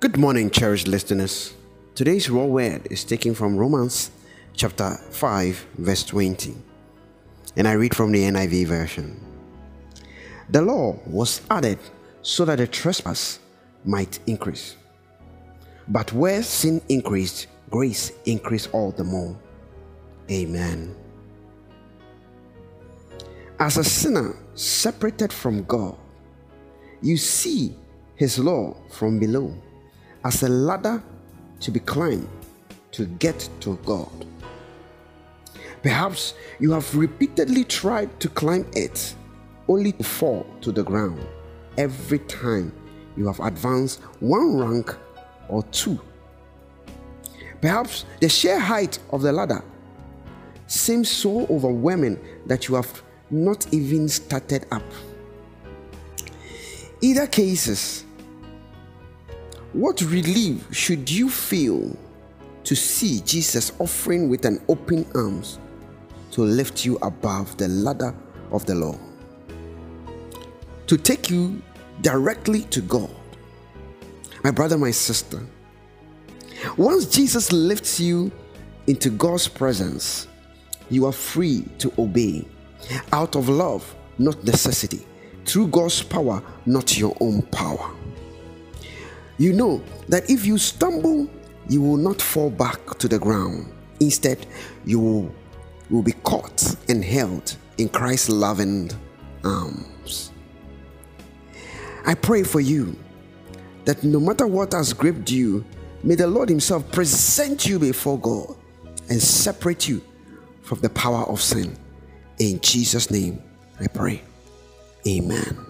Good morning, cherished listeners. Today's raw word is taken from Romans chapter 5, verse 20. And I read from the NIV version. The law was added so that the trespass might increase. But where sin increased, grace increased all the more. Amen. As a sinner separated from God, you see his law from below as a ladder to be climbed to get to God. Perhaps you have repeatedly tried to climb it only to fall to the ground every time you have advanced one rank or two. Perhaps the sheer height of the ladder seems so overwhelming that you have not even started up. Either cases, what relief should you feel to see Jesus offering with an open arms to lift you above the ladder of the law? To take you directly to God. My brother, my sister, once Jesus lifts you into God's presence, you are free to obey out of love, not necessity, through God's power, not your own power you know that if you stumble, you will not fall back to the ground. Instead, you will, be caught and held in Christ's loving arms. I pray for you that no matter what has gripped you, may the Lord Himself present you before God and separate you from the power of sin. In Jesus' name, I pray. Amen.